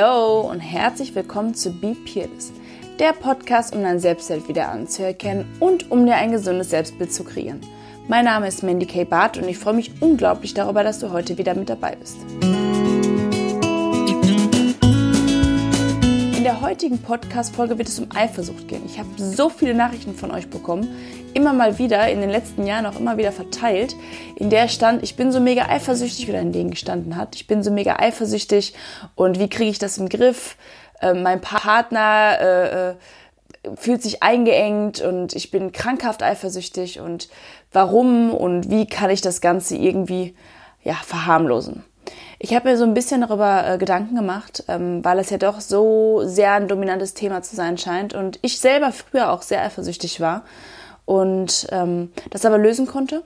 Hallo und herzlich willkommen zu Be Peerless, der Podcast, um dein Selbstwert wieder anzuerkennen und um dir ein gesundes Selbstbild zu kreieren. Mein Name ist Mandy K. Barth und ich freue mich unglaublich darüber, dass du heute wieder mit dabei bist. Der heutigen Podcast-Folge wird es um Eifersucht gehen. Ich habe so viele Nachrichten von euch bekommen, immer mal wieder, in den letzten Jahren auch immer wieder verteilt, in der stand, ich bin so mega eifersüchtig, oder in denen gestanden hat, ich bin so mega eifersüchtig und wie kriege ich das im Griff? Äh, mein Partner äh, äh, fühlt sich eingeengt und ich bin krankhaft eifersüchtig und warum und wie kann ich das Ganze irgendwie ja, verharmlosen? Ich habe mir so ein bisschen darüber äh, Gedanken gemacht, ähm, weil es ja doch so sehr ein dominantes Thema zu sein scheint und ich selber früher auch sehr eifersüchtig war und ähm, das aber lösen konnte.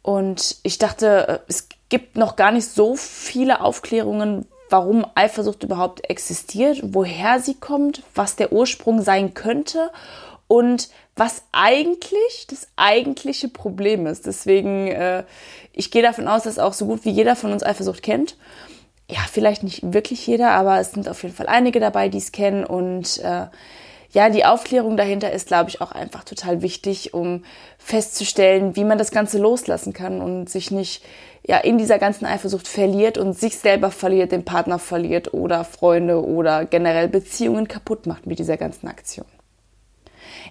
Und ich dachte, äh, es gibt noch gar nicht so viele Aufklärungen, warum Eifersucht überhaupt existiert, woher sie kommt, was der Ursprung sein könnte und was eigentlich das eigentliche Problem ist. Deswegen, äh, ich gehe davon aus, dass auch so gut wie jeder von uns Eifersucht kennt. Ja, vielleicht nicht wirklich jeder, aber es sind auf jeden Fall einige dabei, die es kennen und äh, ja, die Aufklärung dahinter ist, glaube ich, auch einfach total wichtig, um festzustellen, wie man das Ganze loslassen kann und sich nicht ja in dieser ganzen Eifersucht verliert und sich selber verliert, den Partner verliert oder Freunde oder generell Beziehungen kaputt macht mit dieser ganzen Aktion.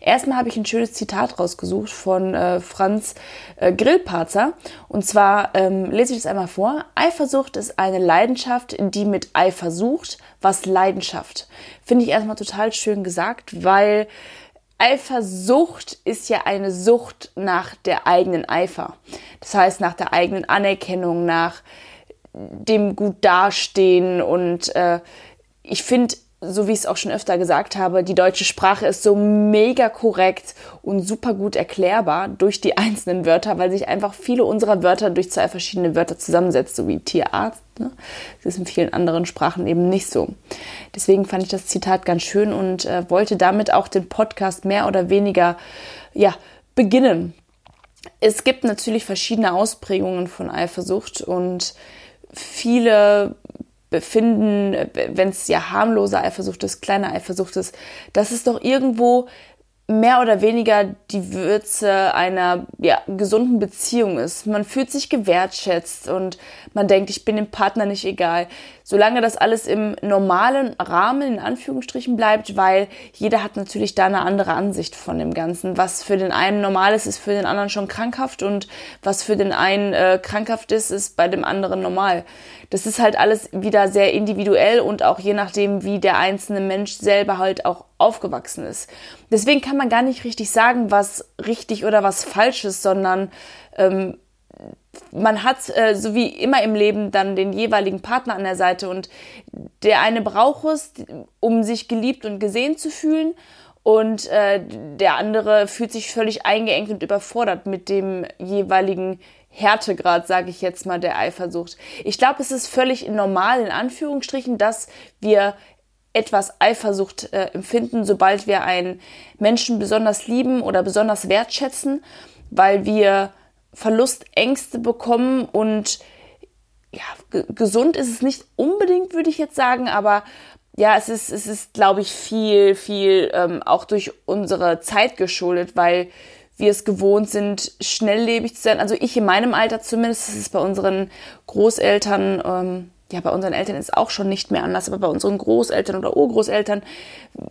Erstmal habe ich ein schönes Zitat rausgesucht von äh, Franz äh, Grillparzer. Und zwar ähm, lese ich es einmal vor. Eifersucht ist eine Leidenschaft, die mit Eifer sucht, was Leidenschaft. Finde ich erstmal total schön gesagt, weil Eifersucht ist ja eine Sucht nach der eigenen Eifer. Das heißt, nach der eigenen Anerkennung, nach dem gut dastehen und äh, ich finde, so wie ich es auch schon öfter gesagt habe, die deutsche Sprache ist so mega korrekt und super gut erklärbar durch die einzelnen Wörter, weil sich einfach viele unserer Wörter durch zwei verschiedene Wörter zusammensetzt, so wie Tierarzt. Ne? Das ist in vielen anderen Sprachen eben nicht so. Deswegen fand ich das Zitat ganz schön und äh, wollte damit auch den Podcast mehr oder weniger ja, beginnen. Es gibt natürlich verschiedene Ausprägungen von Eifersucht und viele befinden, wenn es ja harmlose Eifersucht ist, kleine Eifersucht ist, dass es doch irgendwo mehr oder weniger die Würze einer ja, gesunden Beziehung ist. Man fühlt sich gewertschätzt und man denkt, ich bin dem Partner nicht egal. Solange das alles im normalen Rahmen in Anführungsstrichen bleibt, weil jeder hat natürlich da eine andere Ansicht von dem Ganzen. Was für den einen normal ist, ist für den anderen schon krankhaft und was für den einen äh, krankhaft ist, ist bei dem anderen normal. Das ist halt alles wieder sehr individuell und auch je nachdem, wie der einzelne Mensch selber halt auch aufgewachsen ist. Deswegen kann man gar nicht richtig sagen, was richtig oder was falsch ist, sondern ähm, man hat, äh, so wie immer im Leben, dann den jeweiligen Partner an der Seite und der eine braucht es, um sich geliebt und gesehen zu fühlen und äh, der andere fühlt sich völlig eingeengt und überfordert mit dem jeweiligen Härtegrad, sage ich jetzt mal, der Eifersucht. Ich glaube, es ist völlig normal, in Anführungsstrichen, dass wir etwas Eifersucht äh, empfinden, sobald wir einen Menschen besonders lieben oder besonders wertschätzen, weil wir Verlustängste bekommen und ja, gesund ist es nicht unbedingt, würde ich jetzt sagen, aber ja, es ist, es ist, glaube ich, viel, viel ähm, auch durch unsere Zeit geschuldet, weil wir es gewohnt sind, schnelllebig zu sein. Also ich in meinem Alter zumindest, das ist bei unseren Großeltern ähm, ja, bei unseren Eltern ist auch schon nicht mehr anders, aber bei unseren Großeltern oder Urgroßeltern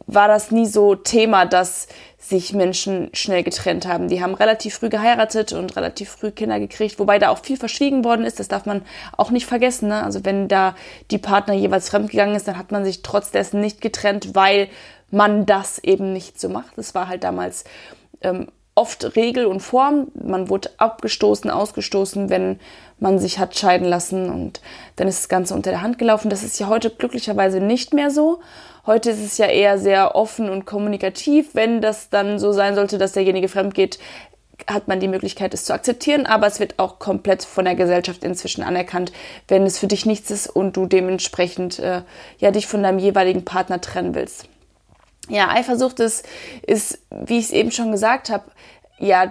war das nie so Thema, dass sich Menschen schnell getrennt haben. Die haben relativ früh geheiratet und relativ früh Kinder gekriegt, wobei da auch viel verschwiegen worden ist. Das darf man auch nicht vergessen. Ne? Also wenn da die Partner jeweils fremdgegangen ist, dann hat man sich trotz dessen nicht getrennt, weil man das eben nicht so macht. Das war halt damals ähm, oft Regel und Form. Man wurde abgestoßen, ausgestoßen, wenn man sich hat scheiden lassen und dann ist das Ganze unter der Hand gelaufen. Das ist ja heute glücklicherweise nicht mehr so. Heute ist es ja eher sehr offen und kommunikativ. Wenn das dann so sein sollte, dass derjenige fremd geht, hat man die Möglichkeit, es zu akzeptieren, aber es wird auch komplett von der Gesellschaft inzwischen anerkannt, wenn es für dich nichts ist und du dementsprechend äh, ja dich von deinem jeweiligen Partner trennen willst. Ja, Eifersucht ist, ist wie ich es eben schon gesagt habe, ja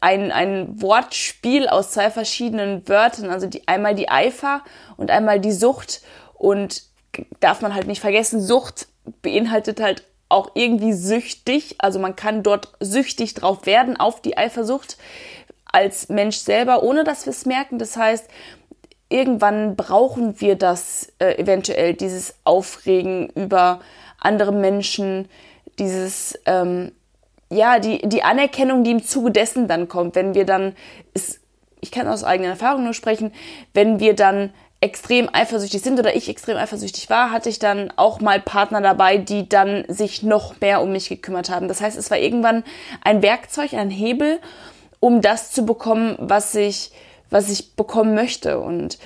ein, ein Wortspiel aus zwei verschiedenen Wörtern, also die, einmal die Eifer und einmal die Sucht. Und darf man halt nicht vergessen, Sucht beinhaltet halt auch irgendwie süchtig. Also man kann dort süchtig drauf werden, auf die Eifersucht als Mensch selber, ohne dass wir es merken. Das heißt, irgendwann brauchen wir das äh, eventuell, dieses Aufregen über andere Menschen, dieses, ähm, ja, die, die Anerkennung, die im Zuge dessen dann kommt, wenn wir dann, ist, ich kann aus eigener Erfahrung nur sprechen, wenn wir dann extrem eifersüchtig sind oder ich extrem eifersüchtig war, hatte ich dann auch mal Partner dabei, die dann sich noch mehr um mich gekümmert haben. Das heißt, es war irgendwann ein Werkzeug, ein Hebel, um das zu bekommen, was ich, was ich bekommen möchte. Und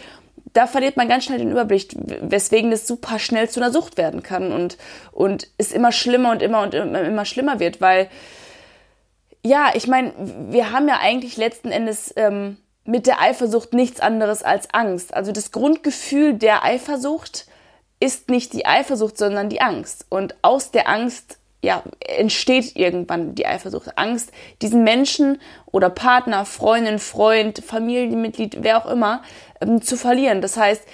da verliert man ganz schnell den Überblick, weswegen das super schnell zu einer Sucht werden kann und, und es immer schlimmer und immer und immer, immer schlimmer wird, weil, ja, ich meine, wir haben ja eigentlich letzten Endes ähm, mit der Eifersucht nichts anderes als Angst. Also das Grundgefühl der Eifersucht ist nicht die Eifersucht, sondern die Angst. Und aus der Angst ja, entsteht irgendwann die Eifersucht. Angst, diesen Menschen oder Partner, Freundin, Freund, Familienmitglied, wer auch immer, ähm, zu verlieren. Das heißt,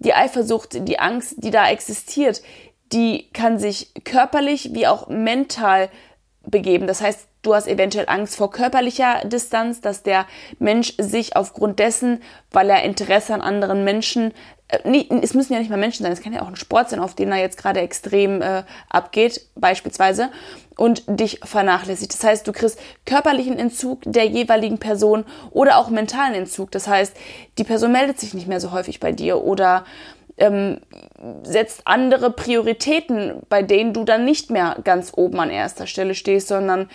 die Eifersucht, die Angst, die da existiert, die kann sich körperlich wie auch mental begeben. Das heißt, du hast eventuell Angst vor körperlicher Distanz, dass der Mensch sich aufgrund dessen, weil er Interesse an anderen Menschen äh, nee, es müssen ja nicht mal Menschen sein, es kann ja auch ein Sport sein, auf den er jetzt gerade extrem äh, abgeht, beispielsweise, und dich vernachlässigt. Das heißt, du kriegst körperlichen Entzug der jeweiligen Person oder auch mentalen Entzug. Das heißt, die Person meldet sich nicht mehr so häufig bei dir oder ähm, setzt andere Prioritäten, bei denen du dann nicht mehr ganz oben an erster Stelle stehst, sondern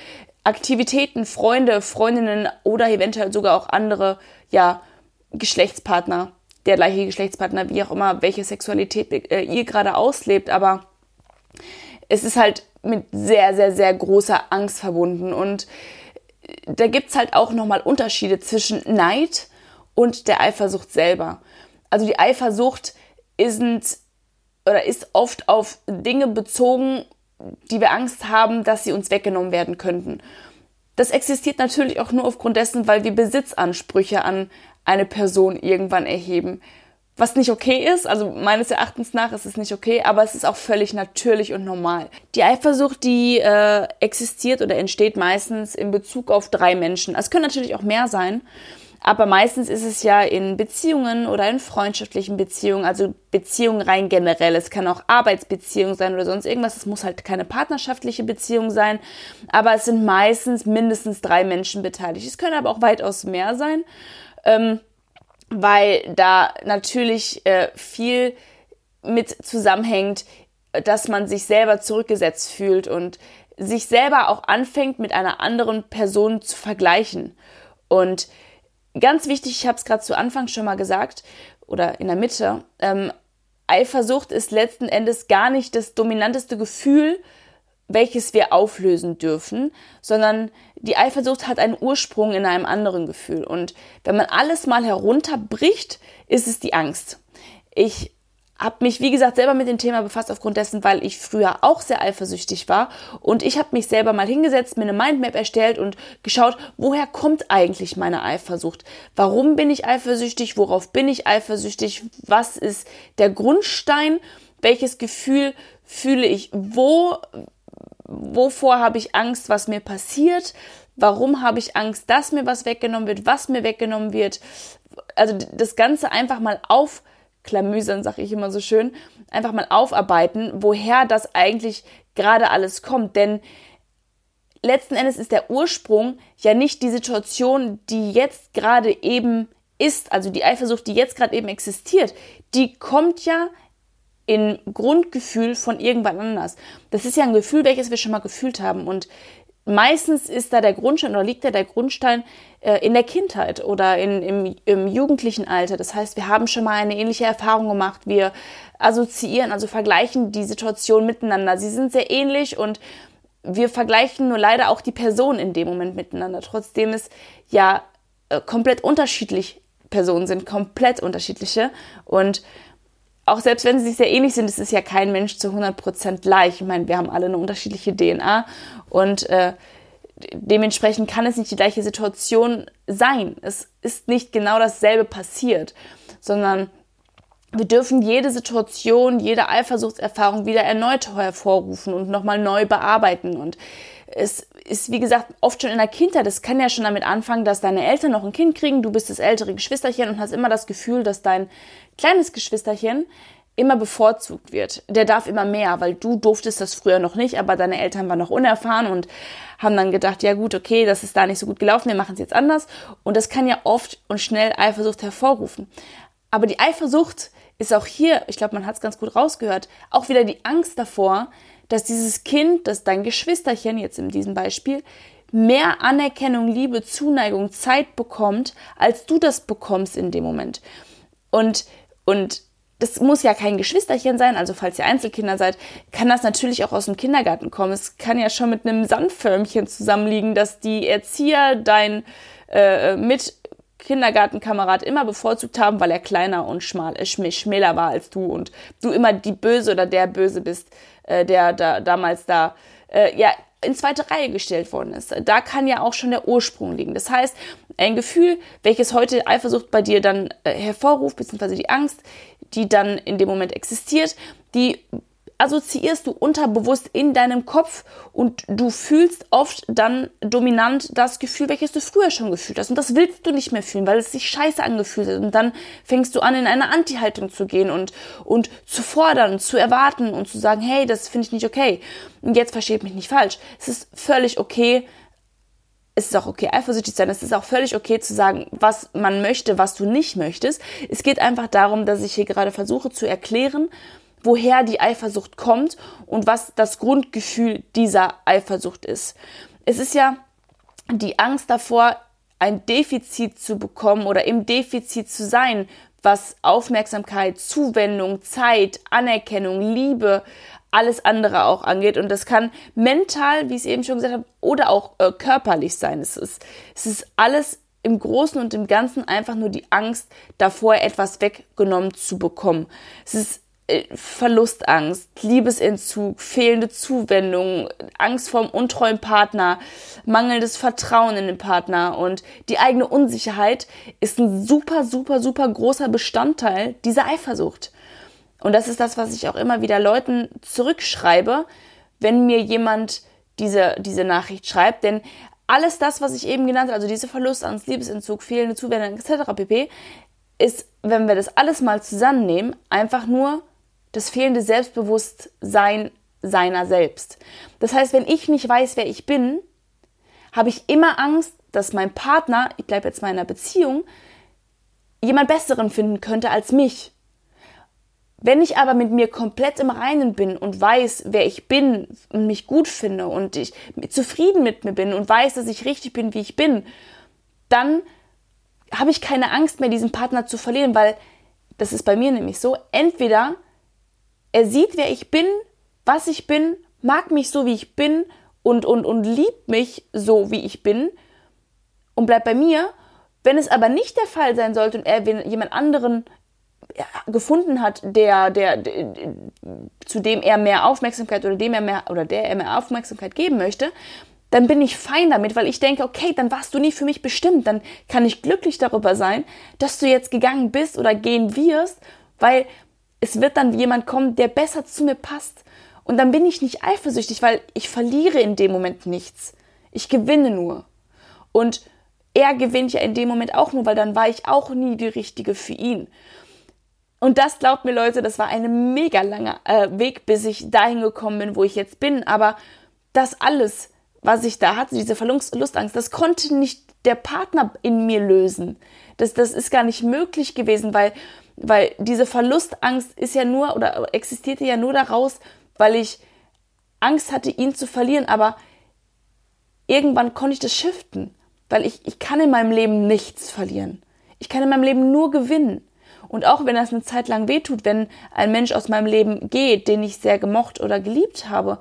Aktivitäten, Freunde, Freundinnen oder eventuell sogar auch andere, ja, Geschlechtspartner, der gleiche Geschlechtspartner, wie auch immer, welche Sexualität äh, ihr gerade auslebt, aber es ist halt mit sehr, sehr, sehr großer Angst verbunden und da gibt's halt auch nochmal Unterschiede zwischen Neid und der Eifersucht selber. Also die Eifersucht ist oder ist oft auf Dinge bezogen, die wir Angst haben, dass sie uns weggenommen werden könnten. Das existiert natürlich auch nur aufgrund dessen, weil wir Besitzansprüche an eine Person irgendwann erheben. Was nicht okay ist, also meines Erachtens nach ist es nicht okay, aber es ist auch völlig natürlich und normal. Die Eifersucht, die äh, existiert oder entsteht meistens in Bezug auf drei Menschen. Es können natürlich auch mehr sein. Aber meistens ist es ja in Beziehungen oder in freundschaftlichen Beziehungen, also Beziehungen rein generell. Es kann auch Arbeitsbeziehung sein oder sonst irgendwas. Es muss halt keine partnerschaftliche Beziehung sein. Aber es sind meistens mindestens drei Menschen beteiligt. Es können aber auch weitaus mehr sein, ähm, weil da natürlich äh, viel mit zusammenhängt, dass man sich selber zurückgesetzt fühlt und sich selber auch anfängt, mit einer anderen Person zu vergleichen. Und ganz wichtig, ich habe es gerade zu Anfang schon mal gesagt oder in der Mitte, ähm, Eifersucht ist letzten Endes gar nicht das dominanteste Gefühl, welches wir auflösen dürfen, sondern die Eifersucht hat einen Ursprung in einem anderen Gefühl. Und wenn man alles mal herunterbricht, ist es die Angst. Ich habe mich, wie gesagt, selber mit dem Thema befasst, aufgrund dessen, weil ich früher auch sehr eifersüchtig war. Und ich habe mich selber mal hingesetzt, mir eine Mindmap erstellt und geschaut, woher kommt eigentlich meine Eifersucht? Warum bin ich eifersüchtig? Worauf bin ich eifersüchtig? Was ist der Grundstein? Welches Gefühl fühle ich? Wo, wovor habe ich Angst, was mir passiert? Warum habe ich Angst, dass mir was weggenommen wird, was mir weggenommen wird? Also das Ganze einfach mal auf klamüsern, sag ich immer so schön, einfach mal aufarbeiten, woher das eigentlich gerade alles kommt. Denn letzten Endes ist der Ursprung ja nicht die Situation, die jetzt gerade eben ist, also die Eifersucht, die jetzt gerade eben existiert, die kommt ja in Grundgefühl von irgendwann anders. Das ist ja ein Gefühl, welches wir schon mal gefühlt haben. Und meistens ist da der Grundstein oder liegt da der Grundstein äh, in der Kindheit oder in, im, im jugendlichen Alter. Das heißt, wir haben schon mal eine ähnliche Erfahrung gemacht. Wir assoziieren, also vergleichen die Situation miteinander. Sie sind sehr ähnlich und wir vergleichen nur leider auch die Personen in dem Moment miteinander. Trotzdem es ja äh, komplett unterschiedlich Personen sind, komplett unterschiedliche und auch selbst wenn sie sich sehr ähnlich sind, es ist ja kein Mensch zu 100% gleich. Ich meine, wir haben alle eine unterschiedliche DNA und äh, dementsprechend kann es nicht die gleiche Situation sein. Es ist nicht genau dasselbe passiert, sondern wir dürfen jede Situation, jede Eifersuchtserfahrung wieder erneut hervorrufen und nochmal neu bearbeiten. Und es ist, wie gesagt, oft schon in der Kindheit. Es kann ja schon damit anfangen, dass deine Eltern noch ein Kind kriegen, du bist das ältere Geschwisterchen und hast immer das Gefühl, dass dein kleines Geschwisterchen immer bevorzugt wird. Der darf immer mehr, weil du durftest das früher noch nicht, aber deine Eltern waren noch unerfahren und haben dann gedacht, ja gut, okay, das ist da nicht so gut gelaufen, wir machen es jetzt anders. Und das kann ja oft und schnell Eifersucht hervorrufen. Aber die Eifersucht ist auch hier, ich glaube, man hat es ganz gut rausgehört, auch wieder die Angst davor, dass dieses Kind, dass dein Geschwisterchen jetzt in diesem Beispiel, mehr Anerkennung, Liebe, Zuneigung, Zeit bekommt, als du das bekommst in dem Moment. Und, und das muss ja kein Geschwisterchen sein, also falls ihr Einzelkinder seid, kann das natürlich auch aus dem Kindergarten kommen. Es kann ja schon mit einem Sandförmchen zusammenliegen, dass die Erzieher dein äh, mit Kindergartenkamerad immer bevorzugt haben, weil er kleiner und schmal, äh, schmäler war als du und du immer die Böse oder der Böse bist, äh, der da damals da äh, ja in zweite Reihe gestellt worden ist. Da kann ja auch schon der Ursprung liegen. Das heißt, ein Gefühl, welches heute Eifersucht bei dir dann äh, hervorruft, beziehungsweise die Angst, die dann in dem Moment existiert, die assoziierst du unterbewusst in deinem Kopf und du fühlst oft dann dominant das Gefühl, welches du früher schon gefühlt hast. Und das willst du nicht mehr fühlen, weil es sich scheiße angefühlt hat. Und dann fängst du an, in eine Anti-Haltung zu gehen und, und zu fordern, zu erwarten und zu sagen, hey, das finde ich nicht okay. Und jetzt versteht mich nicht falsch. Es ist völlig okay, es ist auch okay, eifersüchtig sein. Es ist auch völlig okay zu sagen, was man möchte, was du nicht möchtest. Es geht einfach darum, dass ich hier gerade versuche zu erklären, woher die Eifersucht kommt und was das Grundgefühl dieser Eifersucht ist. Es ist ja die Angst davor, ein Defizit zu bekommen oder im Defizit zu sein, was Aufmerksamkeit, Zuwendung, Zeit, Anerkennung, Liebe, alles andere auch angeht. Und das kann mental, wie ich es eben schon gesagt habe, oder auch äh, körperlich sein. Es ist, es ist alles im Großen und im Ganzen einfach nur die Angst davor, etwas weggenommen zu bekommen. Es ist Verlustangst, Liebesentzug, fehlende Zuwendung, Angst vorm untreuen Partner, mangelndes Vertrauen in den Partner und die eigene Unsicherheit ist ein super, super, super großer Bestandteil dieser Eifersucht. Und das ist das, was ich auch immer wieder Leuten zurückschreibe, wenn mir jemand diese, diese Nachricht schreibt. Denn alles das, was ich eben genannt habe, also diese Verlustangst, Liebesentzug, fehlende Zuwendung etc. pp., ist, wenn wir das alles mal zusammennehmen, einfach nur das fehlende Selbstbewusstsein seiner selbst. Das heißt, wenn ich nicht weiß, wer ich bin, habe ich immer Angst, dass mein Partner, ich bleibe jetzt mal in einer Beziehung, jemand Besseren finden könnte als mich. Wenn ich aber mit mir komplett im Reinen bin und weiß, wer ich bin und mich gut finde und ich zufrieden mit mir bin und weiß, dass ich richtig bin, wie ich bin, dann habe ich keine Angst mehr, diesen Partner zu verlieren, weil das ist bei mir nämlich so, entweder er sieht, wer ich bin, was ich bin, mag mich so, wie ich bin und, und, und liebt mich so, wie ich bin und bleibt bei mir. Wenn es aber nicht der Fall sein sollte und er jemand anderen gefunden hat, der, der, der, zu dem er mehr Aufmerksamkeit oder dem er mehr oder der er mehr Aufmerksamkeit geben möchte, dann bin ich fein damit, weil ich denke, okay, dann warst du nie für mich bestimmt, dann kann ich glücklich darüber sein, dass du jetzt gegangen bist oder gehen wirst, weil es wird dann jemand kommen, der besser zu mir passt. Und dann bin ich nicht eifersüchtig, weil ich verliere in dem Moment nichts. Ich gewinne nur. Und er gewinnt ja in dem Moment auch nur, weil dann war ich auch nie die Richtige für ihn. Und das glaubt mir Leute, das war ein mega langer äh, Weg, bis ich dahin gekommen bin, wo ich jetzt bin. Aber das alles, was ich da hatte, diese Verlustangst, das konnte nicht der Partner in mir lösen. Das, das ist gar nicht möglich gewesen, weil weil diese Verlustangst ist ja nur oder existierte ja nur daraus, weil ich Angst hatte, ihn zu verlieren. Aber irgendwann konnte ich das shiften, weil ich, ich kann in meinem Leben nichts verlieren. Ich kann in meinem Leben nur gewinnen. Und auch wenn das eine Zeit lang wehtut, wenn ein Mensch aus meinem Leben geht, den ich sehr gemocht oder geliebt habe,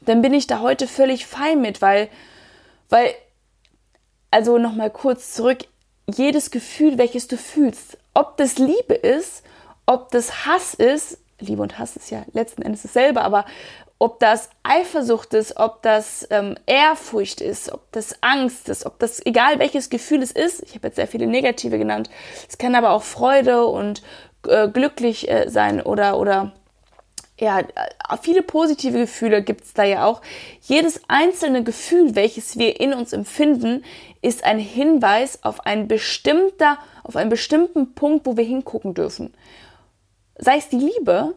dann bin ich da heute völlig fein mit, weil, weil, also nochmal kurz zurück, jedes Gefühl, welches du fühlst, ob das Liebe ist, ob das Hass ist, Liebe und Hass ist ja letzten Endes dasselbe, aber ob das Eifersucht ist, ob das ähm, Ehrfurcht ist, ob das Angst ist, ob das egal welches Gefühl es ist, ich habe jetzt sehr viele negative genannt, es kann aber auch Freude und äh, glücklich äh, sein oder, oder ja, viele positive Gefühle gibt es da ja auch. Jedes einzelne Gefühl, welches wir in uns empfinden, ist ein Hinweis auf ein bestimmter, auf einen bestimmten Punkt, wo wir hingucken dürfen. Sei es die Liebe.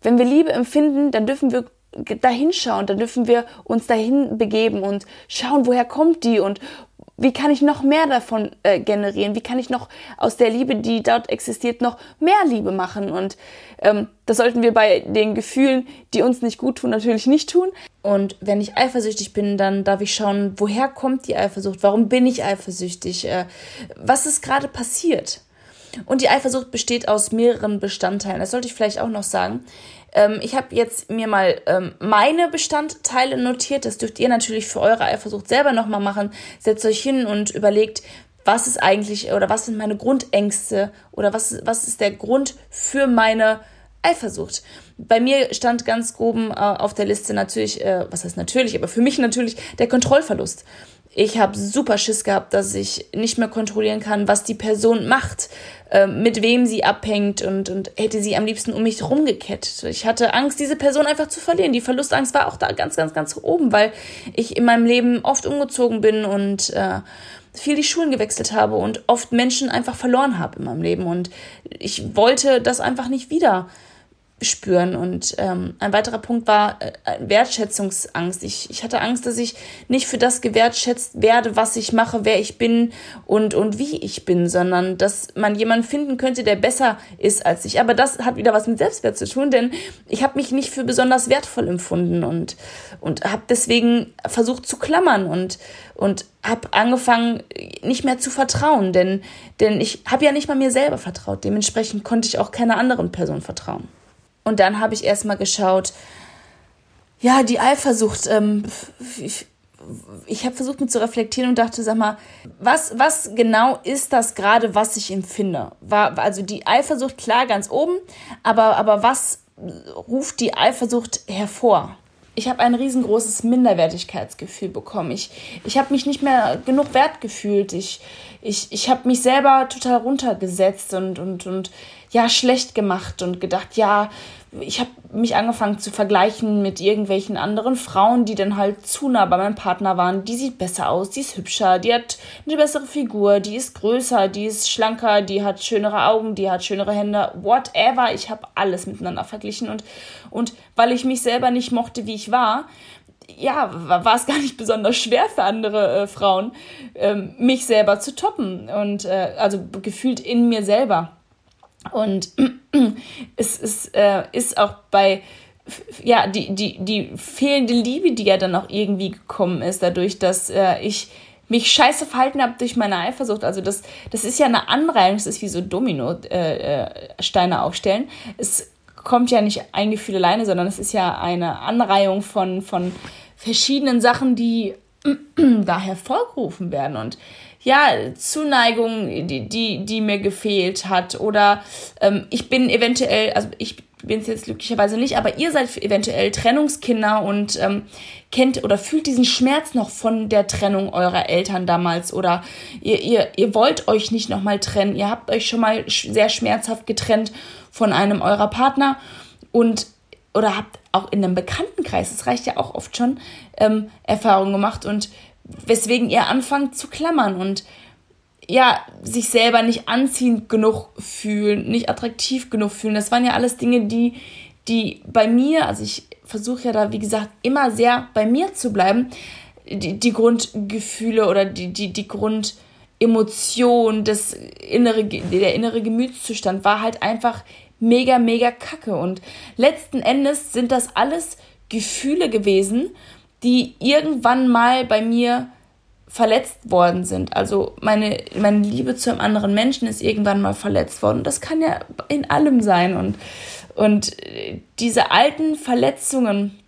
Wenn wir Liebe empfinden, dann dürfen wir dahin schauen, dann dürfen wir uns dahin begeben und schauen, woher kommt die und wie kann ich noch mehr davon äh, generieren? Wie kann ich noch aus der Liebe, die dort existiert, noch mehr Liebe machen? Und ähm, das sollten wir bei den Gefühlen, die uns nicht gut tun, natürlich nicht tun. Und wenn ich eifersüchtig bin, dann darf ich schauen, woher kommt die Eifersucht? Warum bin ich eifersüchtig? Äh, was ist gerade passiert? Und die Eifersucht besteht aus mehreren Bestandteilen. Das sollte ich vielleicht auch noch sagen. Ähm, ich habe jetzt mir mal ähm, meine Bestandteile notiert. Das dürft ihr natürlich für eure Eifersucht selber nochmal machen. Setzt euch hin und überlegt, was ist eigentlich oder was sind meine Grundängste oder was, was ist der Grund für meine Eifersucht. Bei mir stand ganz oben äh, auf der Liste natürlich, äh, was heißt natürlich, aber für mich natürlich der Kontrollverlust ich habe super Schiss gehabt, dass ich nicht mehr kontrollieren kann, was die Person macht, äh, mit wem sie abhängt und, und hätte sie am liebsten um mich rumgekettet. Ich hatte Angst, diese Person einfach zu verlieren. Die Verlustangst war auch da ganz, ganz, ganz oben, weil ich in meinem Leben oft umgezogen bin und äh, viel die Schulen gewechselt habe und oft Menschen einfach verloren habe in meinem Leben. Und ich wollte das einfach nicht wieder spüren. Und ähm, ein weiterer Punkt war äh, Wertschätzungsangst. Ich, ich hatte Angst, dass ich nicht für das gewertschätzt werde, was ich mache, wer ich bin und, und wie ich bin, sondern dass man jemanden finden könnte, der besser ist als ich. Aber das hat wieder was mit Selbstwert zu tun, denn ich habe mich nicht für besonders wertvoll empfunden und, und habe deswegen versucht zu klammern und, und habe angefangen, nicht mehr zu vertrauen, denn, denn ich habe ja nicht mal mir selber vertraut. Dementsprechend konnte ich auch keiner anderen Person vertrauen. Und dann habe ich erstmal geschaut, ja, die Eifersucht. Ähm, ich, ich habe versucht, mich zu reflektieren und dachte, sag mal, was, was genau ist das gerade, was ich empfinde? War, also die Eifersucht, klar, ganz oben, aber, aber was ruft die Eifersucht hervor? Ich habe ein riesengroßes Minderwertigkeitsgefühl bekommen. Ich, ich habe mich nicht mehr genug wert gefühlt. Ich, ich, ich habe mich selber total runtergesetzt und, und, und ja, schlecht gemacht und gedacht, ja, ich habe mich angefangen zu vergleichen mit irgendwelchen anderen Frauen, die dann halt zu nah bei meinem Partner waren. Die sieht besser aus, die ist hübscher, die hat eine bessere Figur, die ist größer, die ist schlanker, die hat schönere Augen, die hat schönere Hände, whatever. Ich habe alles miteinander verglichen und, und weil ich mich selber nicht mochte, wie ich war, ja, war es gar nicht besonders schwer für andere äh, Frauen, ähm, mich selber zu toppen und äh, also gefühlt in mir selber. Und es, es äh, ist auch bei, ja, die, die, die fehlende Liebe, die ja dann auch irgendwie gekommen ist, dadurch, dass äh, ich mich scheiße verhalten habe durch meine Eifersucht. Also das, das ist ja eine Anreihung, das ist wie so Domino-Steine äh, äh aufstellen. Es kommt ja nicht ein Gefühl alleine, sondern es ist ja eine Anreihung von, von verschiedenen Sachen, die da hervorgerufen werden. Und ja, Zuneigung, die, die, die mir gefehlt hat. Oder ähm, ich bin eventuell, also ich bin es jetzt glücklicherweise nicht, aber ihr seid eventuell Trennungskinder und ähm, kennt oder fühlt diesen Schmerz noch von der Trennung eurer Eltern damals oder ihr, ihr, ihr wollt euch nicht nochmal trennen, ihr habt euch schon mal sehr schmerzhaft getrennt von einem eurer Partner und oder habt auch in einem Bekanntenkreis, das reicht ja auch oft schon, ähm, Erfahrungen gemacht und weswegen ihr anfangt zu klammern und ja, sich selber nicht anziehend genug fühlen, nicht attraktiv genug fühlen. Das waren ja alles Dinge, die, die bei mir, also ich versuche ja da, wie gesagt, immer sehr bei mir zu bleiben, die, die Grundgefühle oder die, die, die Grundemotion, das innere, der innere Gemütszustand war halt einfach mega, mega kacke. Und letzten Endes sind das alles Gefühle gewesen, die irgendwann mal bei mir verletzt worden sind. Also meine, meine Liebe zu einem anderen Menschen ist irgendwann mal verletzt worden. Das kann ja in allem sein. Und, und diese alten Verletzungen,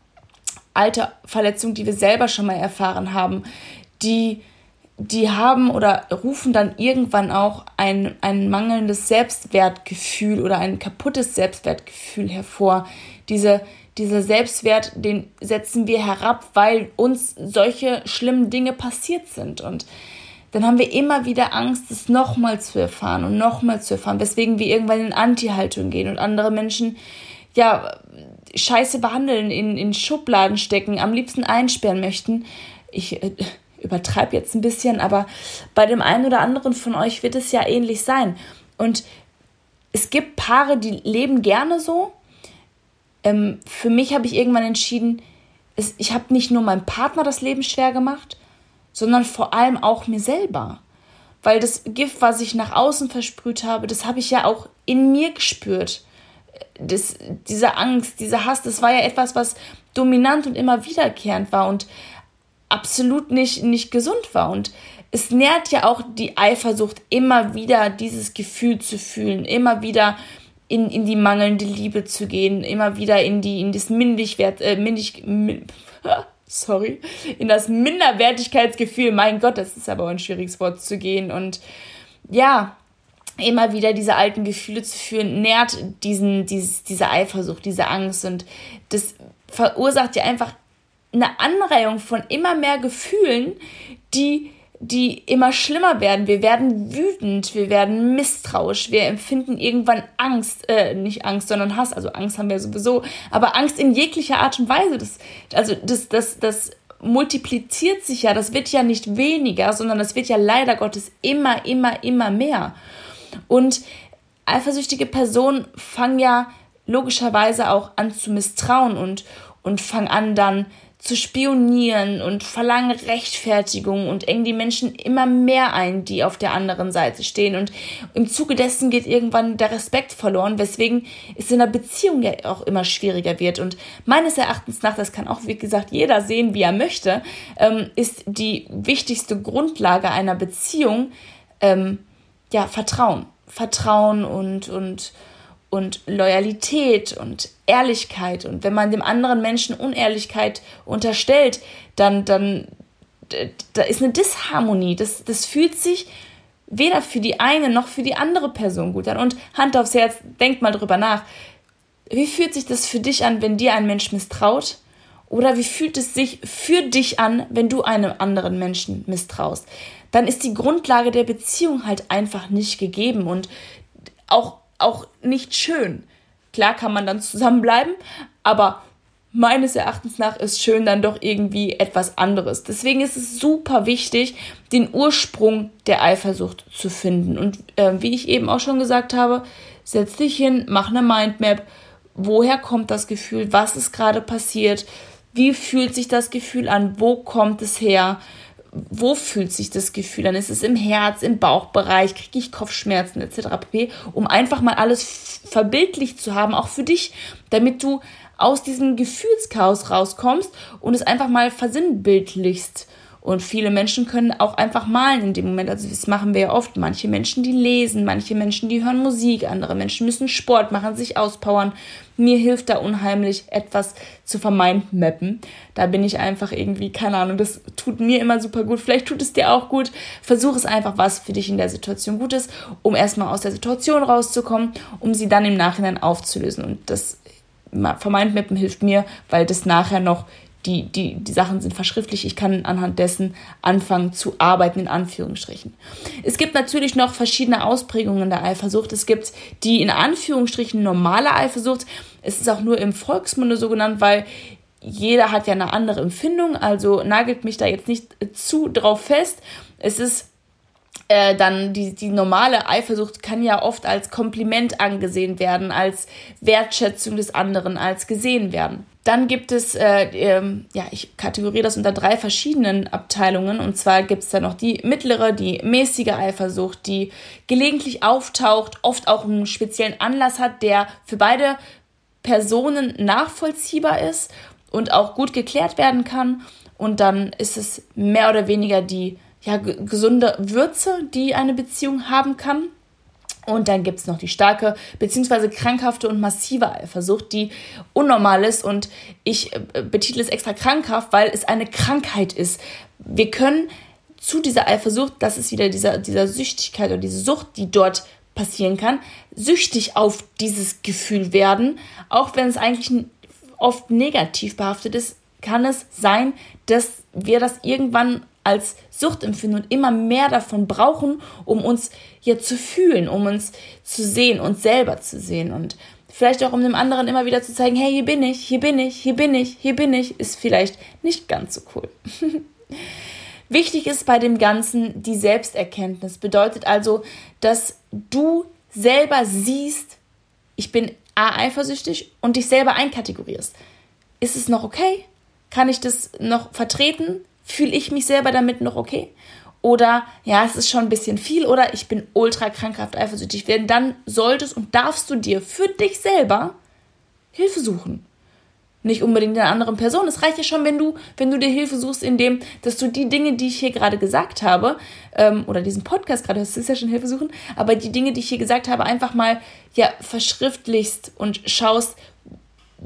alte Verletzungen, die wir selber schon mal erfahren haben, die, die haben oder rufen dann irgendwann auch ein, ein mangelndes Selbstwertgefühl oder ein kaputtes Selbstwertgefühl hervor. Diese, dieser Selbstwert, den setzen wir herab, weil uns solche schlimmen Dinge passiert sind. Und dann haben wir immer wieder Angst, es nochmal zu erfahren und nochmal zu erfahren, weswegen wir irgendwann in Anti-Haltung gehen und andere Menschen, ja, scheiße behandeln, in, in Schubladen stecken, am liebsten einsperren möchten. Ich äh, übertreibe jetzt ein bisschen, aber bei dem einen oder anderen von euch wird es ja ähnlich sein. Und es gibt Paare, die leben gerne so. Ähm, für mich habe ich irgendwann entschieden, es, ich habe nicht nur meinem Partner das Leben schwer gemacht, sondern vor allem auch mir selber. Weil das Gift, was ich nach außen versprüht habe, das habe ich ja auch in mir gespürt. Das, diese Angst, dieser Hass, das war ja etwas, was dominant und immer wiederkehrend war und absolut nicht, nicht gesund war. Und es nährt ja auch die Eifersucht, immer wieder dieses Gefühl zu fühlen, immer wieder in, in die mangelnde Liebe zu gehen, immer wieder in die in das Minderwert, äh, Mindig, min, sorry, in das Minderwertigkeitsgefühl, mein Gott, das ist aber ein schwieriges Wort zu gehen. Und ja, immer wieder diese alten Gefühle zu führen, nährt diesen, dieses, diese Eifersucht, diese Angst. Und das verursacht ja einfach eine Anreihung von immer mehr Gefühlen, die die immer schlimmer werden. Wir werden wütend, wir werden misstrauisch, wir empfinden irgendwann Angst, äh, nicht Angst, sondern Hass. Also Angst haben wir sowieso, aber Angst in jeglicher Art und Weise. Das, also das, das, das multipliziert sich ja, das wird ja nicht weniger, sondern das wird ja leider Gottes immer, immer, immer mehr. Und eifersüchtige Personen fangen ja logischerweise auch an zu misstrauen und, und fangen an dann zu spionieren und verlangen Rechtfertigung und engen die Menschen immer mehr ein, die auf der anderen Seite stehen. Und im Zuge dessen geht irgendwann der Respekt verloren, weswegen es in der Beziehung ja auch immer schwieriger wird. Und meines Erachtens nach, das kann auch, wie gesagt, jeder sehen, wie er möchte, ähm, ist die wichtigste Grundlage einer Beziehung, ähm, ja, Vertrauen. Vertrauen und, und, und Loyalität und Ehrlichkeit. Und wenn man dem anderen Menschen Unehrlichkeit unterstellt, dann, dann da ist eine Disharmonie. Das, das fühlt sich weder für die eine noch für die andere Person gut an. Und Hand aufs Herz, denk mal drüber nach. Wie fühlt sich das für dich an, wenn dir ein Mensch misstraut? Oder wie fühlt es sich für dich an, wenn du einem anderen Menschen misstraust? Dann ist die Grundlage der Beziehung halt einfach nicht gegeben und auch auch nicht schön. Klar kann man dann zusammenbleiben, aber meines Erachtens nach ist schön dann doch irgendwie etwas anderes. Deswegen ist es super wichtig, den Ursprung der Eifersucht zu finden. Und äh, wie ich eben auch schon gesagt habe, setz dich hin, mach eine Mindmap. Woher kommt das Gefühl? Was ist gerade passiert? Wie fühlt sich das Gefühl an? Wo kommt es her? Wo fühlt sich das Gefühl an? Ist es im Herz, im Bauchbereich? Kriege ich Kopfschmerzen etc. pp. Um einfach mal alles verbildlich zu haben, auch für dich, damit du aus diesem Gefühlschaos rauskommst und es einfach mal versinnbildlichst. Und viele Menschen können auch einfach malen in dem Moment. Also das machen wir ja oft. Manche Menschen, die lesen, manche Menschen, die hören Musik, andere Menschen müssen Sport machen, sich auspowern. Mir hilft da unheimlich, etwas zu vermindmappen. Da bin ich einfach irgendwie, keine Ahnung, das tut mir immer super gut. Vielleicht tut es dir auch gut. Versuch es einfach, was für dich in der Situation gut ist, um erstmal aus der Situation rauszukommen, um sie dann im Nachhinein aufzulösen. Und das Vermindmappen hilft mir, weil das nachher noch die, die, die Sachen sind verschriftlich. Ich kann anhand dessen anfangen zu arbeiten, in Anführungsstrichen. Es gibt natürlich noch verschiedene Ausprägungen der Eifersucht. Es gibt die in Anführungsstrichen normale Eifersucht. Es ist auch nur im Volksmunde so genannt, weil jeder hat ja eine andere Empfindung. Also nagelt mich da jetzt nicht zu drauf fest. Es ist äh, dann die, die normale Eifersucht kann ja oft als Kompliment angesehen werden, als Wertschätzung des anderen, als gesehen werden. Dann gibt es, äh, ähm, ja, ich kategoriere das unter drei verschiedenen Abteilungen. Und zwar gibt es da noch die mittlere, die mäßige Eifersucht, die gelegentlich auftaucht, oft auch einen speziellen Anlass hat, der für beide Personen nachvollziehbar ist und auch gut geklärt werden kann. Und dann ist es mehr oder weniger die ja, gesunde Würze, die eine Beziehung haben kann. Und dann gibt es noch die starke beziehungsweise krankhafte und massive Eifersucht, die unnormal ist. Und ich äh, betitle es extra krankhaft, weil es eine Krankheit ist. Wir können zu dieser Eifersucht, das ist wieder dieser, dieser Süchtigkeit oder diese Sucht, die dort passieren kann, süchtig auf dieses Gefühl werden. Auch wenn es eigentlich oft negativ behaftet ist, kann es sein, dass wir das irgendwann als Sucht empfinden und immer mehr davon brauchen, um uns ja zu fühlen, um uns zu sehen, uns selber zu sehen und vielleicht auch um dem anderen immer wieder zu zeigen, hey, hier bin ich, hier bin ich, hier bin ich, hier bin ich, ist vielleicht nicht ganz so cool. Wichtig ist bei dem Ganzen die Selbsterkenntnis. Bedeutet also, dass du selber siehst, ich bin A eifersüchtig und dich selber einkategorierst. Ist es noch okay? Kann ich das noch vertreten? Fühle ich mich selber damit noch okay? Oder ja, es ist schon ein bisschen viel oder ich bin ultra krankhaft eifersüchtig. Denn dann solltest und darfst du dir für dich selber Hilfe suchen nicht unbedingt einer anderen Person. Es reicht ja schon, wenn du, wenn du dir Hilfe suchst, indem, dass du die Dinge, die ich hier gerade gesagt habe, ähm, oder diesen Podcast gerade, das ist ja schon Hilfe suchen, aber die Dinge, die ich hier gesagt habe, einfach mal ja verschriftlichst und schaust,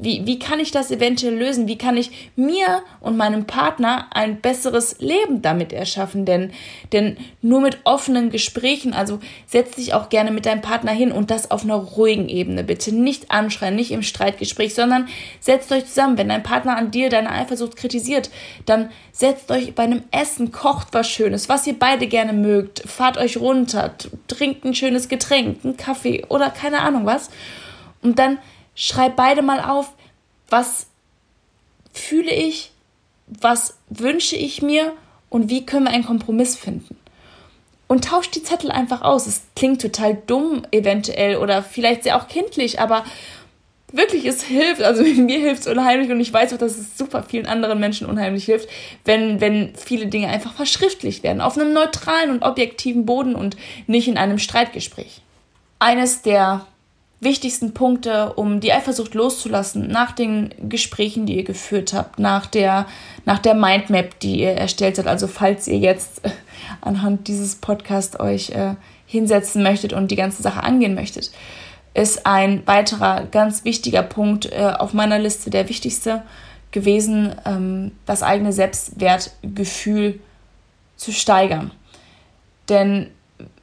wie, wie kann ich das eventuell lösen? Wie kann ich mir und meinem Partner ein besseres Leben damit erschaffen? Denn, denn nur mit offenen Gesprächen, also setz dich auch gerne mit deinem Partner hin und das auf einer ruhigen Ebene, bitte. Nicht anschreien, nicht im Streitgespräch, sondern setzt euch zusammen. Wenn dein Partner an dir deine Eifersucht kritisiert, dann setzt euch bei einem Essen, kocht was Schönes, was ihr beide gerne mögt, fahrt euch runter, trinkt ein schönes Getränk, einen Kaffee oder keine Ahnung was. Und dann schreib beide mal auf, was fühle ich, was wünsche ich mir und wie können wir einen Kompromiss finden. Und tauscht die Zettel einfach aus. Es klingt total dumm eventuell oder vielleicht sehr auch kindlich, aber wirklich, es hilft. Also mir hilft es unheimlich und ich weiß auch, dass es super vielen anderen Menschen unheimlich hilft, wenn, wenn viele Dinge einfach verschriftlicht werden. Auf einem neutralen und objektiven Boden und nicht in einem Streitgespräch. Eines der wichtigsten Punkte, um die Eifersucht loszulassen, nach den Gesprächen, die ihr geführt habt, nach der, nach der Mindmap, die ihr erstellt habt. Also falls ihr jetzt äh, anhand dieses Podcasts euch äh, hinsetzen möchtet und die ganze Sache angehen möchtet, ist ein weiterer ganz wichtiger Punkt äh, auf meiner Liste, der wichtigste gewesen, ähm, das eigene Selbstwertgefühl zu steigern. Denn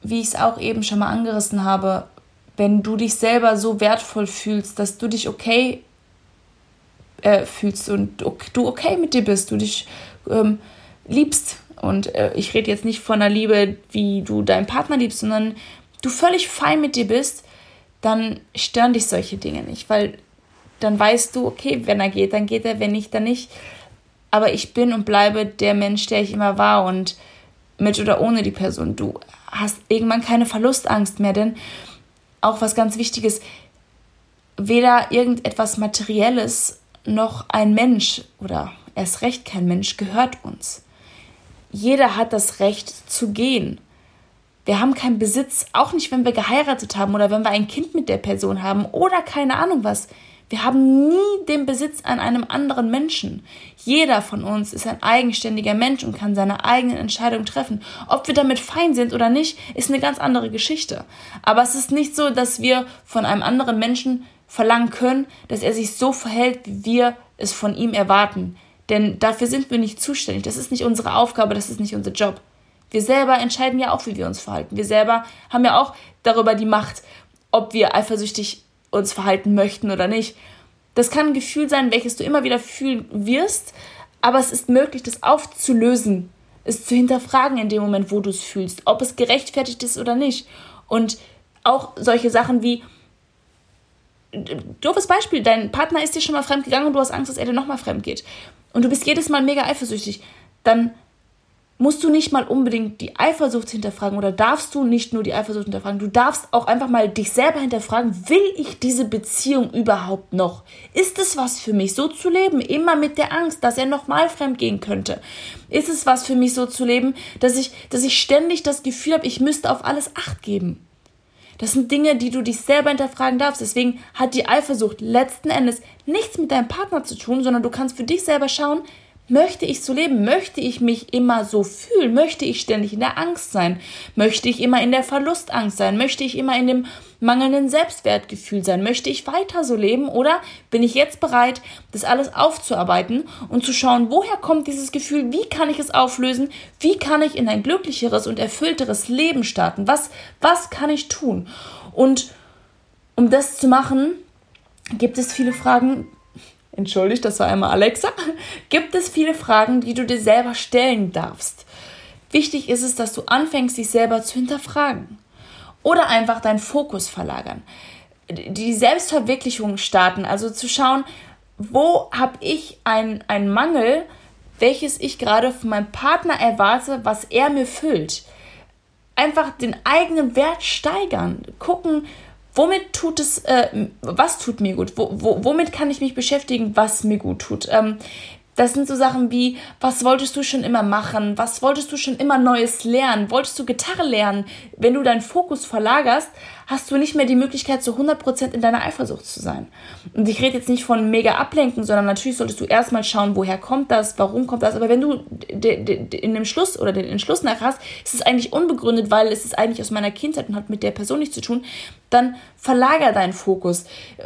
wie ich es auch eben schon mal angerissen habe, wenn du dich selber so wertvoll fühlst, dass du dich okay äh, fühlst und du okay mit dir bist, du dich ähm, liebst. Und äh, ich rede jetzt nicht von einer Liebe, wie du deinen Partner liebst, sondern du völlig fein mit dir bist, dann stören dich solche Dinge nicht, weil dann weißt du, okay, wenn er geht, dann geht er, wenn nicht, dann nicht. Aber ich bin und bleibe der Mensch, der ich immer war und mit oder ohne die Person. Du hast irgendwann keine Verlustangst mehr, denn auch was ganz Wichtiges, weder irgendetwas Materielles noch ein Mensch oder erst recht kein Mensch gehört uns. Jeder hat das Recht zu gehen. Wir haben keinen Besitz, auch nicht, wenn wir geheiratet haben oder wenn wir ein Kind mit der Person haben oder keine Ahnung was. Wir haben nie den Besitz an einem anderen Menschen. Jeder von uns ist ein eigenständiger Mensch und kann seine eigenen Entscheidungen treffen. Ob wir damit fein sind oder nicht, ist eine ganz andere Geschichte. Aber es ist nicht so, dass wir von einem anderen Menschen verlangen können, dass er sich so verhält, wie wir es von ihm erwarten. Denn dafür sind wir nicht zuständig. Das ist nicht unsere Aufgabe, das ist nicht unser Job. Wir selber entscheiden ja auch, wie wir uns verhalten. Wir selber haben ja auch darüber die Macht, ob wir eifersüchtig uns verhalten möchten oder nicht. Das kann ein Gefühl sein, welches du immer wieder fühlen wirst, aber es ist möglich, das aufzulösen, es zu hinterfragen in dem Moment, wo du es fühlst, ob es gerechtfertigt ist oder nicht. Und auch solche Sachen wie, doofes Beispiel, dein Partner ist dir schon mal fremd gegangen und du hast Angst, dass er dir nochmal fremd geht. Und du bist jedes Mal mega eifersüchtig. Dann musst du nicht mal unbedingt die Eifersucht hinterfragen oder darfst du nicht nur die Eifersucht hinterfragen, du darfst auch einfach mal dich selber hinterfragen, will ich diese Beziehung überhaupt noch? Ist es was für mich, so zu leben, immer mit der Angst, dass er nochmal fremd gehen könnte? Ist es was für mich, so zu leben, dass ich, dass ich ständig das Gefühl habe, ich müsste auf alles Acht geben? Das sind Dinge, die du dich selber hinterfragen darfst. Deswegen hat die Eifersucht letzten Endes nichts mit deinem Partner zu tun, sondern du kannst für dich selber schauen, Möchte ich so leben? Möchte ich mich immer so fühlen? Möchte ich ständig in der Angst sein? Möchte ich immer in der Verlustangst sein? Möchte ich immer in dem mangelnden Selbstwertgefühl sein? Möchte ich weiter so leben? Oder bin ich jetzt bereit, das alles aufzuarbeiten und zu schauen, woher kommt dieses Gefühl? Wie kann ich es auflösen? Wie kann ich in ein glücklicheres und erfüllteres Leben starten? Was, was kann ich tun? Und um das zu machen, gibt es viele Fragen, entschuldigt, das war einmal Alexa, gibt es viele Fragen, die du dir selber stellen darfst. Wichtig ist es, dass du anfängst, dich selber zu hinterfragen. Oder einfach deinen Fokus verlagern. Die Selbstverwirklichung starten, also zu schauen, wo habe ich einen Mangel, welches ich gerade von meinem Partner erwarte, was er mir füllt. Einfach den eigenen Wert steigern. Gucken, womit tut es, äh, was tut mir gut? Wo, wo, womit kann ich mich beschäftigen, was mir gut tut? Ähm, das sind so Sachen wie, was wolltest du schon immer machen? Was wolltest du schon immer Neues lernen? Wolltest du Gitarre lernen? Wenn du deinen Fokus verlagerst, hast du nicht mehr die Möglichkeit, zu 100% in deiner Eifersucht zu sein. Und ich rede jetzt nicht von mega ablenken, sondern natürlich solltest du erstmal schauen, woher kommt das, warum kommt das. Aber wenn du in dem Schluss oder den Entschluss nach hast, ist es eigentlich unbegründet, weil es ist eigentlich aus meiner Kindheit und hat mit der Person nichts zu tun, dann verlager deinen Fokus.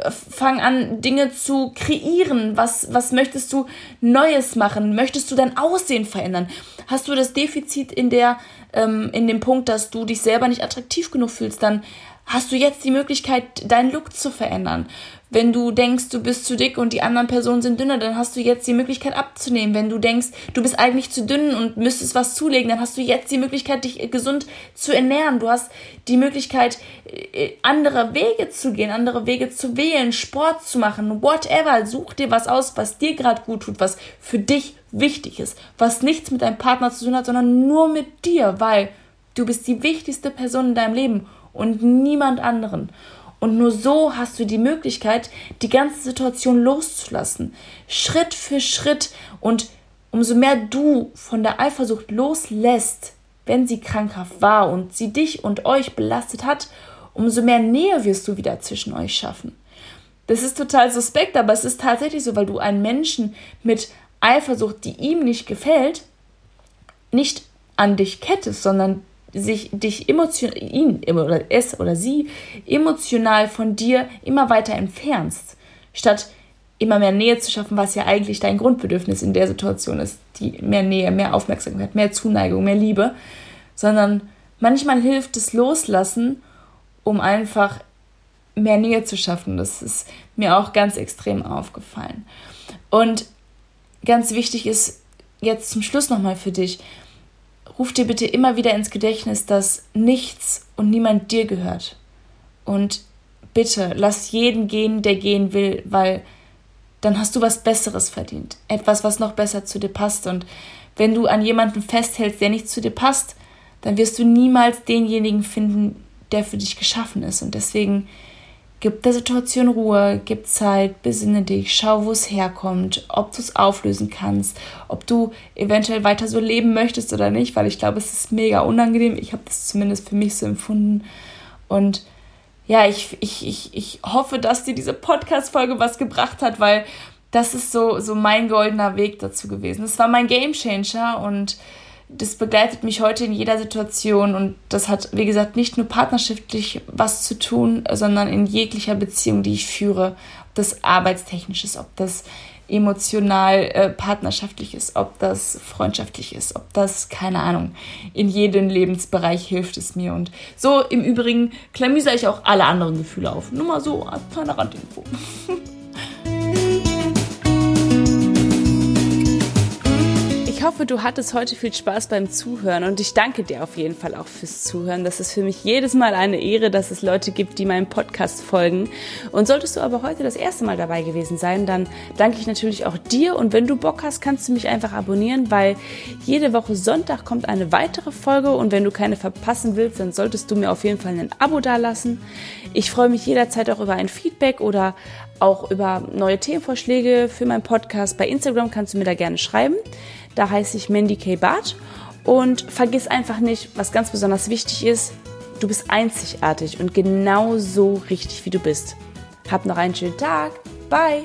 Fang an, Dinge zu kreieren. Was, was möchtest du Neues machen? Möchtest du dein Aussehen verändern? Hast du das Defizit in der, ähm, in dem Punkt, dass du dich selber nicht attraktiv genug fühlst, dann hast du jetzt die Möglichkeit, deinen Look zu verändern. Wenn du denkst, du bist zu dick und die anderen Personen sind dünner, dann hast du jetzt die Möglichkeit abzunehmen. Wenn du denkst, du bist eigentlich zu dünn und müsstest was zulegen, dann hast du jetzt die Möglichkeit, dich gesund zu ernähren. Du hast die Möglichkeit, äh, andere Wege zu gehen, andere Wege zu wählen, Sport zu machen, whatever. Such dir was aus, was dir gerade gut tut, was für dich wichtig ist, was nichts mit deinem Partner zu tun hat, sondern nur mit dir, weil du bist die wichtigste Person in deinem Leben und niemand anderen. Und nur so hast du die Möglichkeit, die ganze Situation loszulassen. Schritt für Schritt. Und umso mehr du von der Eifersucht loslässt, wenn sie krankhaft war und sie dich und euch belastet hat, umso mehr Nähe wirst du wieder zwischen euch schaffen. Das ist total suspekt, aber es ist tatsächlich so, weil du einen Menschen mit Eifersucht, die ihm nicht gefällt, nicht an dich kettest, sondern sich dich emotional, ihn oder es oder sie emotional von dir immer weiter entfernst, statt immer mehr Nähe zu schaffen, was ja eigentlich dein Grundbedürfnis in der Situation ist, die mehr Nähe, mehr Aufmerksamkeit, mehr Zuneigung, mehr Liebe, sondern manchmal hilft es loslassen, um einfach mehr Nähe zu schaffen. Das ist mir auch ganz extrem aufgefallen. Und ganz wichtig ist jetzt zum Schluss nochmal für dich, ruf dir bitte immer wieder ins Gedächtnis, dass nichts und niemand dir gehört. Und bitte lass jeden gehen, der gehen will, weil dann hast du was Besseres verdient. Etwas, was noch besser zu dir passt. Und wenn du an jemanden festhältst, der nicht zu dir passt, dann wirst du niemals denjenigen finden, der für dich geschaffen ist. Und deswegen Gib der Situation Ruhe, gib Zeit, besinne dich, schau, wo es herkommt, ob du es auflösen kannst, ob du eventuell weiter so leben möchtest oder nicht, weil ich glaube, es ist mega unangenehm. Ich habe das zumindest für mich so empfunden. Und ja, ich, ich, ich, ich hoffe, dass dir diese Podcast-Folge was gebracht hat, weil das ist so, so mein goldener Weg dazu gewesen. Es war mein Game Changer und das begleitet mich heute in jeder Situation und das hat, wie gesagt, nicht nur partnerschaftlich was zu tun, sondern in jeglicher Beziehung, die ich führe, ob das arbeitstechnisch ist, ob das emotional äh, partnerschaftlich ist, ob das freundschaftlich ist, ob das, keine Ahnung, in jedem Lebensbereich hilft es mir. Und so im Übrigen klamüser ich auch alle anderen Gefühle auf. Nur mal so als kleine Randinfo. hoffe, du hattest heute viel Spaß beim Zuhören und ich danke dir auf jeden Fall auch fürs Zuhören. Das ist für mich jedes Mal eine Ehre, dass es Leute gibt, die meinem Podcast folgen. Und solltest du aber heute das erste Mal dabei gewesen sein, dann danke ich natürlich auch dir und wenn du Bock hast, kannst du mich einfach abonnieren, weil jede Woche Sonntag kommt eine weitere Folge und wenn du keine verpassen willst, dann solltest du mir auf jeden Fall ein Abo dalassen. Ich freue mich jederzeit auch über ein Feedback oder auch über neue Themenvorschläge für meinen Podcast. Bei Instagram kannst du mir da gerne schreiben. Da heiße ich Mandy K. Barth. Und vergiss einfach nicht, was ganz besonders wichtig ist, du bist einzigartig und genau so richtig, wie du bist. Hab noch einen schönen Tag. Bye!